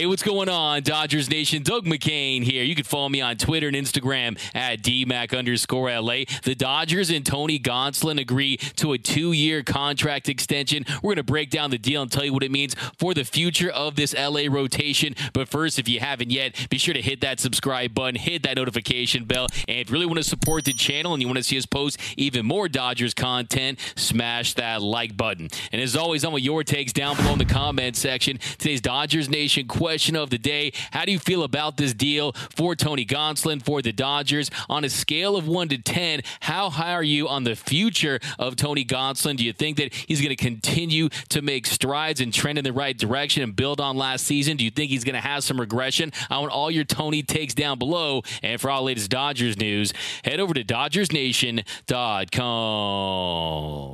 Hey, what's going on, Dodgers Nation? Doug McKain here. You can follow me on Twitter and Instagram at DMAC underscore LA. The Dodgers and Tony Gonsolin agree to a two year contract extension. We're going to break down the deal and tell you what it means for the future of this LA rotation. But first, if you haven't yet, be sure to hit that subscribe button, hit that notification bell. And if you really want to support the channel and you want to see us post even more Dodgers content, smash that like button. And as always, I want your takes down below in the comment section. Today's Dodgers Nation question of the day. How do you feel about this deal for Tony Gonsolin for the Dodgers? On a scale of 1 to 10, how high are you on the future of Tony Gonsolin? Do you think that he's going to continue to make strides and trend in the right direction and build on last season? Do you think he's going to have some regression? I want all your Tony takes down below. And for all latest Dodgers news, head over to DodgersNation.com.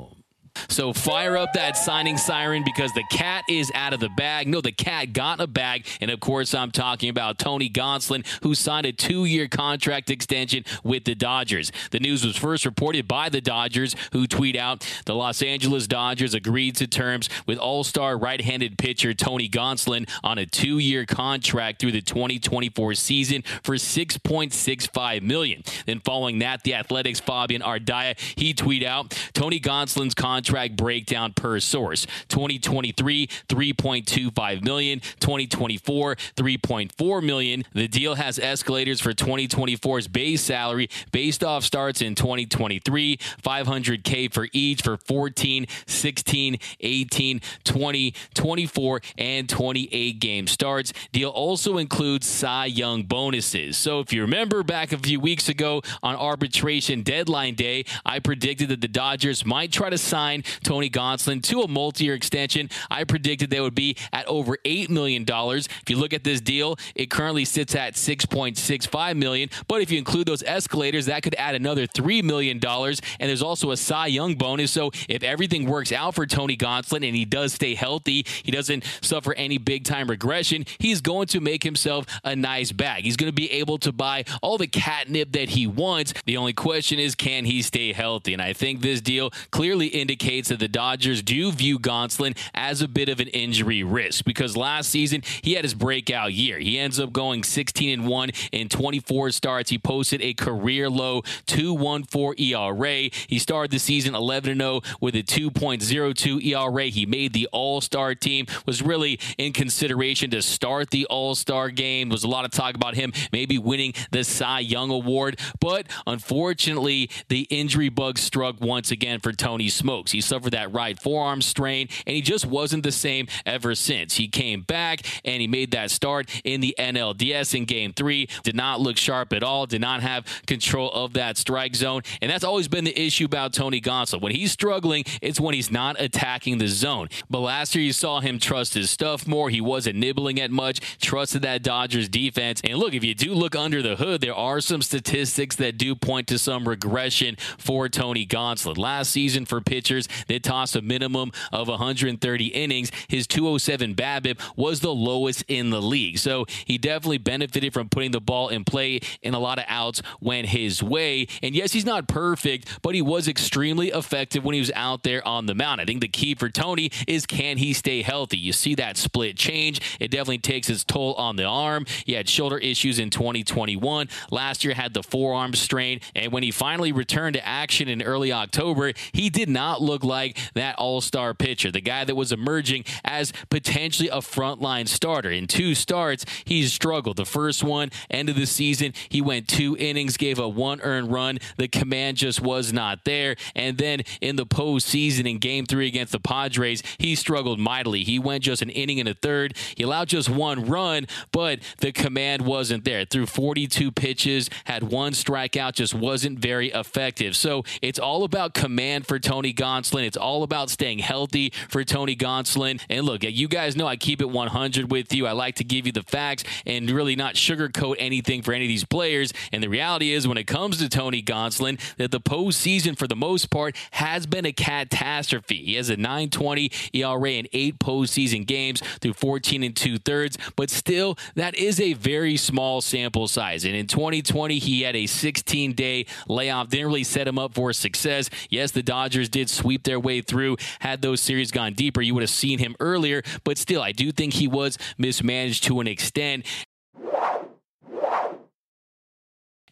So fire up that signing siren because the cat is out of the bag. No, the cat got a bag. And of course, I'm talking about Tony Gonsolin, who signed a two year contract extension with the Dodgers. The news was first reported by the Dodgers, who tweet out the Los Angeles Dodgers agreed to terms with all star right handed pitcher Tony Gonsolin on a two year contract through the 2024 season for 6.65 million. Then following that, the Athletic's Fabian Ardaya, he tweet out Tony Gonsolin's contract breakdown per source. 2023, 3.25 million. 2024, 3.4 million. The deal has escalators for 2024's base salary based off starts in 2023, 500k for each for 14, 16, 18, 20, 24, and 28 game starts. Deal also includes Cy Young bonuses. So if you remember back a few weeks ago on arbitration deadline day, I predicted that the Dodgers might try to sign Tony Gonsolin to a multi-year extension. I predicted they would be at over $8 million. If you look at this deal, it currently sits at 6.65 million. But if you include those escalators, that could add another $3 million. And there's also a Cy Young bonus. So if everything works out for Tony Gonsolin and he does stay healthy, he doesn't suffer any big time regression, he's going to make himself a nice bag. He's going to be able to buy all the catnip that he wants. The only question is, can he stay healthy? And I think this deal clearly indicates indicates that the Dodgers do view Gonsolin as a bit of an injury risk because last season he had his breakout year. He ends up going 16 and 1 in 24 starts. He posted a career low 2.14 ERA. He started the season 11 and 0 with a 2.02 ERA. He made the All-Star team. Was really in consideration to start the All-Star game. There was a lot of talk about him maybe winning the Cy Young award, but unfortunately the injury bug struck once again for Tony Smokes. He suffered that right forearm strain, and he just wasn't the same ever since. He came back and he made that start in the NLDS in game three. Did not look sharp at all, did not have control of that strike zone. And that's always been the issue about Tony Gonsolin. When he's struggling, it's when he's not attacking the zone. But last year, you saw him trust his stuff more. He wasn't nibbling at much, trusted that Dodgers defense. And look, if you do look under the hood, there are some statistics that do point to some regression for Tony Gonsolin. Last season for pitchers, that tossed a minimum of 130 innings. His 207 BABIP was the lowest in the league. So he definitely benefited from putting the ball in play and a lot of outs went his way. And yes, he's not perfect, but he was extremely effective when he was out there on the mound. I think the key for Tony is can he stay healthy? You see that split change. It definitely takes its toll on the arm. He had shoulder issues in 2021. Last year had the forearm strain. And when he finally returned to action in early October, he did not look like that all star pitcher, the guy that was emerging as potentially a frontline starter. In two starts, he's struggled. The first one, end of the season, he went two innings, gave a one earned run. The command just was not there. And then in the postseason, in game three against the Padres, he struggled mightily. He went just an inning and a third. He allowed just one run, but the command wasn't there. Threw 42 pitches, had one strikeout, just wasn't very effective. So it's all about command for Tony Gonsolin. It's all about staying healthy for Tony Gonsolin. And look, you guys know I keep it 100 with you. I like to give you the facts and really not sugarcoat anything for any of these players. And the reality is, when it comes to Tony Gonsolin, that the postseason, for the most part, has been a catastrophe. He has a 920 ERA in eight postseason games through 14 and two thirds, but still, that is a very small sample size. And in 2020, he had a 16 day layoff, didn't really set him up for success. Yes, the Dodgers did sweep their way through. Had those series gone deeper, you would have seen him earlier, but still, I do think he was mismanaged to an extent.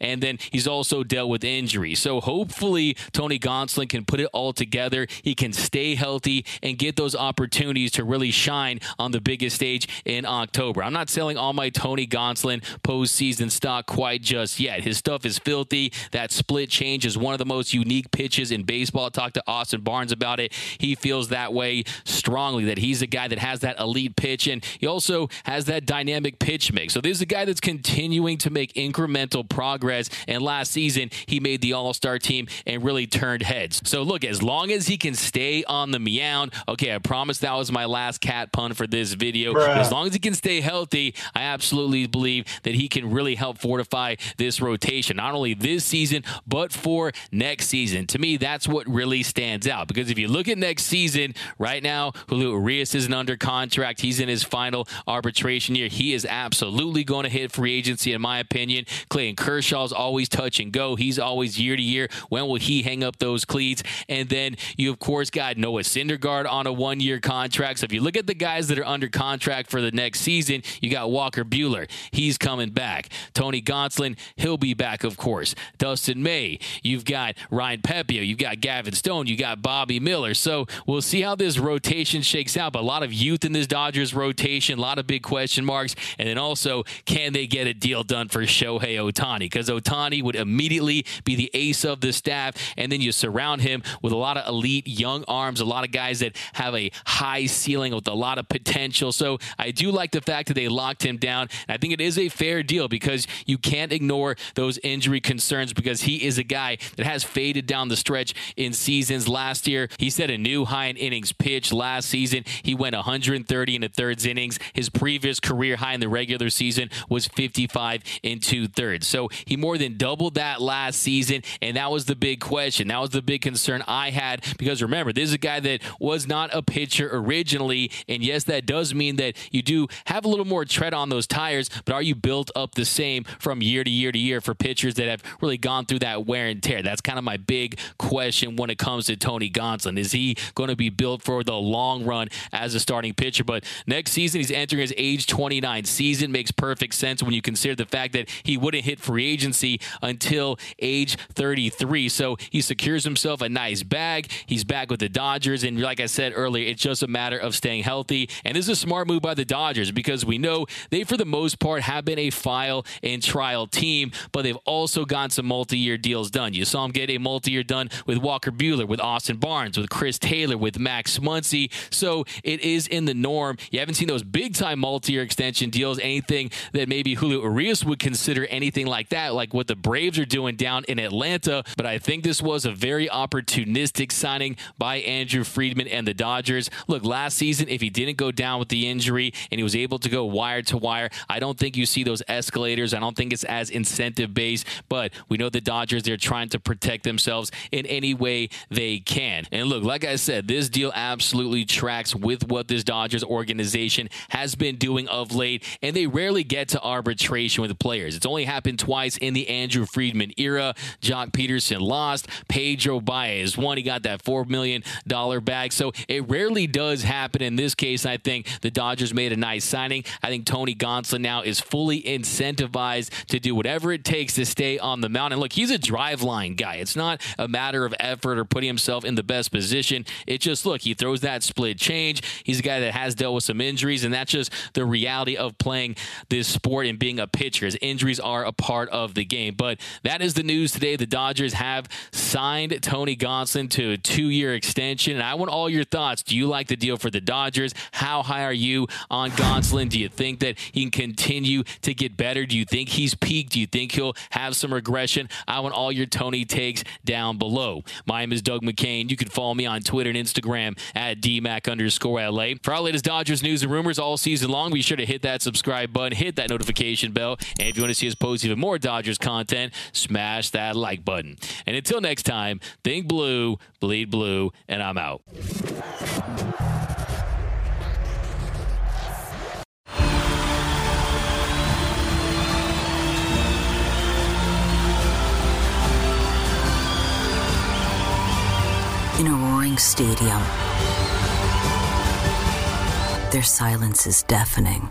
And then he's also dealt with injuries. So hopefully Tony Gonsolin can put it all together. He can stay healthy and get those opportunities to really shine on the biggest stage in October. I'm not selling all my Tony Gonsolin postseason stock quite just yet. His stuff is filthy. That split change is one of the most unique pitches in baseball. I talked to Austin Barnes about it. He feels that way strongly that he's a guy that has that elite pitch and he also has that dynamic pitch mix. So this is a guy that's continuing to make incremental progress Perez. And last season, he made the All Star team and really turned heads. So look, as long as he can stay on the meow, okay, I promise that was my last cat pun for this video. As long as he can stay healthy, I absolutely believe that he can really help fortify this rotation, not only this season, but for next season. To me, that's what really stands out because if you look at next season, right now, Julio Urias isn't under contract. He's in his final arbitration year. He is absolutely going to hit free agency, in my opinion. Clayton Kershaw Ball's always touch and go. He's always year to year. When will he hang up those cleats? And then you, of course, got Noah Syndergaard on a one year contract. So if you look at the guys that are under contract for the next season, you got Walker Buehler. He's coming back. Tony Gonsolin, he'll be back, of course. Dustin May. You've got Ryan Pepiot. You've got Gavin Stone. You got Bobby Miller. So we'll see how this rotation shakes out. But a lot of youth in this Dodgers rotation, a lot of big question marks. And then also, can they get a deal done for Shohei Ohtani? Because Ohtani would immediately be the ace of the staff. And then you surround him with a lot of elite young arms, a lot of guys that have a high ceiling with a lot of potential. So I do like the fact that they locked him down. I think it is a fair deal because you can't ignore those injury concerns because he is a guy that has faded down the stretch in seasons. Last year, he set a new high in innings pitch. Last season, he went 130 in the thirds innings. His previous career high in the regular season was 55 in two thirds. So he more than doubled that last season, and that was the big question. That was the big concern I had because remember, this is a guy that was not a pitcher originally, and yes, that does mean that you do have a little more tread on those tires, but are you built up the same from year to year to year for pitchers that have really gone through that wear and tear? That's kind of my big question when it comes to Tony Gonsolin. Is he going to be built for the long run as a starting pitcher? But next season, he's entering his age 29 season. Makes perfect sense when you consider the fact that he wouldn't hit free agency agency until age 33. So he secures himself a nice bag. He's back with the Dodgers. And like I said earlier, it's just a matter of staying healthy. And this is a smart move by the Dodgers because we know they, for the most part, have been a file and trial team, but they've also gotten some multi year deals done. You saw him get a multi year done with Walker Buehler, with Austin Barnes, with Chris Taylor, with Max Muncy. So it is in the norm. You haven't seen those big time multi year extension deals, anything that maybe Julio Urias would consider anything like that like what the Braves are doing down in Atlanta. But I think this was a very opportunistic signing by Andrew Friedman and the Dodgers. Look, last season, if he didn't go down with the injury and he was able to go wire to wire, I don't think you see those escalators. I don't think it's as incentive based, but we know the Dodgers, they're trying to protect themselves in any way they can. And look, like I said, this deal absolutely tracks with what this Dodgers organization has been doing of late, and they rarely get to arbitration with players. It's only happened twice in the Andrew Friedman era. Joc Pederson lost. Pedro Baez won. He got that $4 million bag. So it rarely does happen. In this case, I think the Dodgers made a nice signing. I think Tony Gonsolin now is fully incentivized to do whatever it takes to stay on the mound. And look, he's a Driveline guy. It's not a matter of effort or putting himself in the best position. It's just, look, he throws that split change. He's a guy that has dealt with some injuries, and that's just the reality of playing this sport and being a pitcher. As injuries are a part of the game. But that is the news today. The Dodgers have signed Tony Gonsolin to a two year extension. And I want all your thoughts. Do you like the deal for the Dodgers? How high are you on Gonsolin? Do you think that he can continue to get better? Do you think he's peaked? Do you think he'll have some regression? I want all your Tony takes down below. My name is Doug McKain. You can follow me on Twitter and Instagram at DMAC underscore LA. For our latest Dodgers news and rumors all season long, be sure to hit that subscribe button, hit that notification bell, and if you want to see us post even more Dodgers content, smash that like button. And until next time, think blue, bleed blue, and I'm out. In a roaring stadium, their silence is deafening.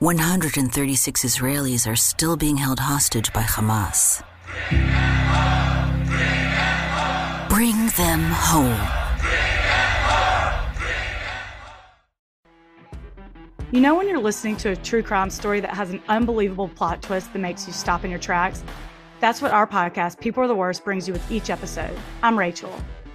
136 Israelis are still being held hostage by Hamas. Bring them home. You know, when you're listening to a true crime story that has an unbelievable plot twist that makes you stop in your tracks? That's what our podcast, People Are the Worst, brings you with each episode. I'm Rachel.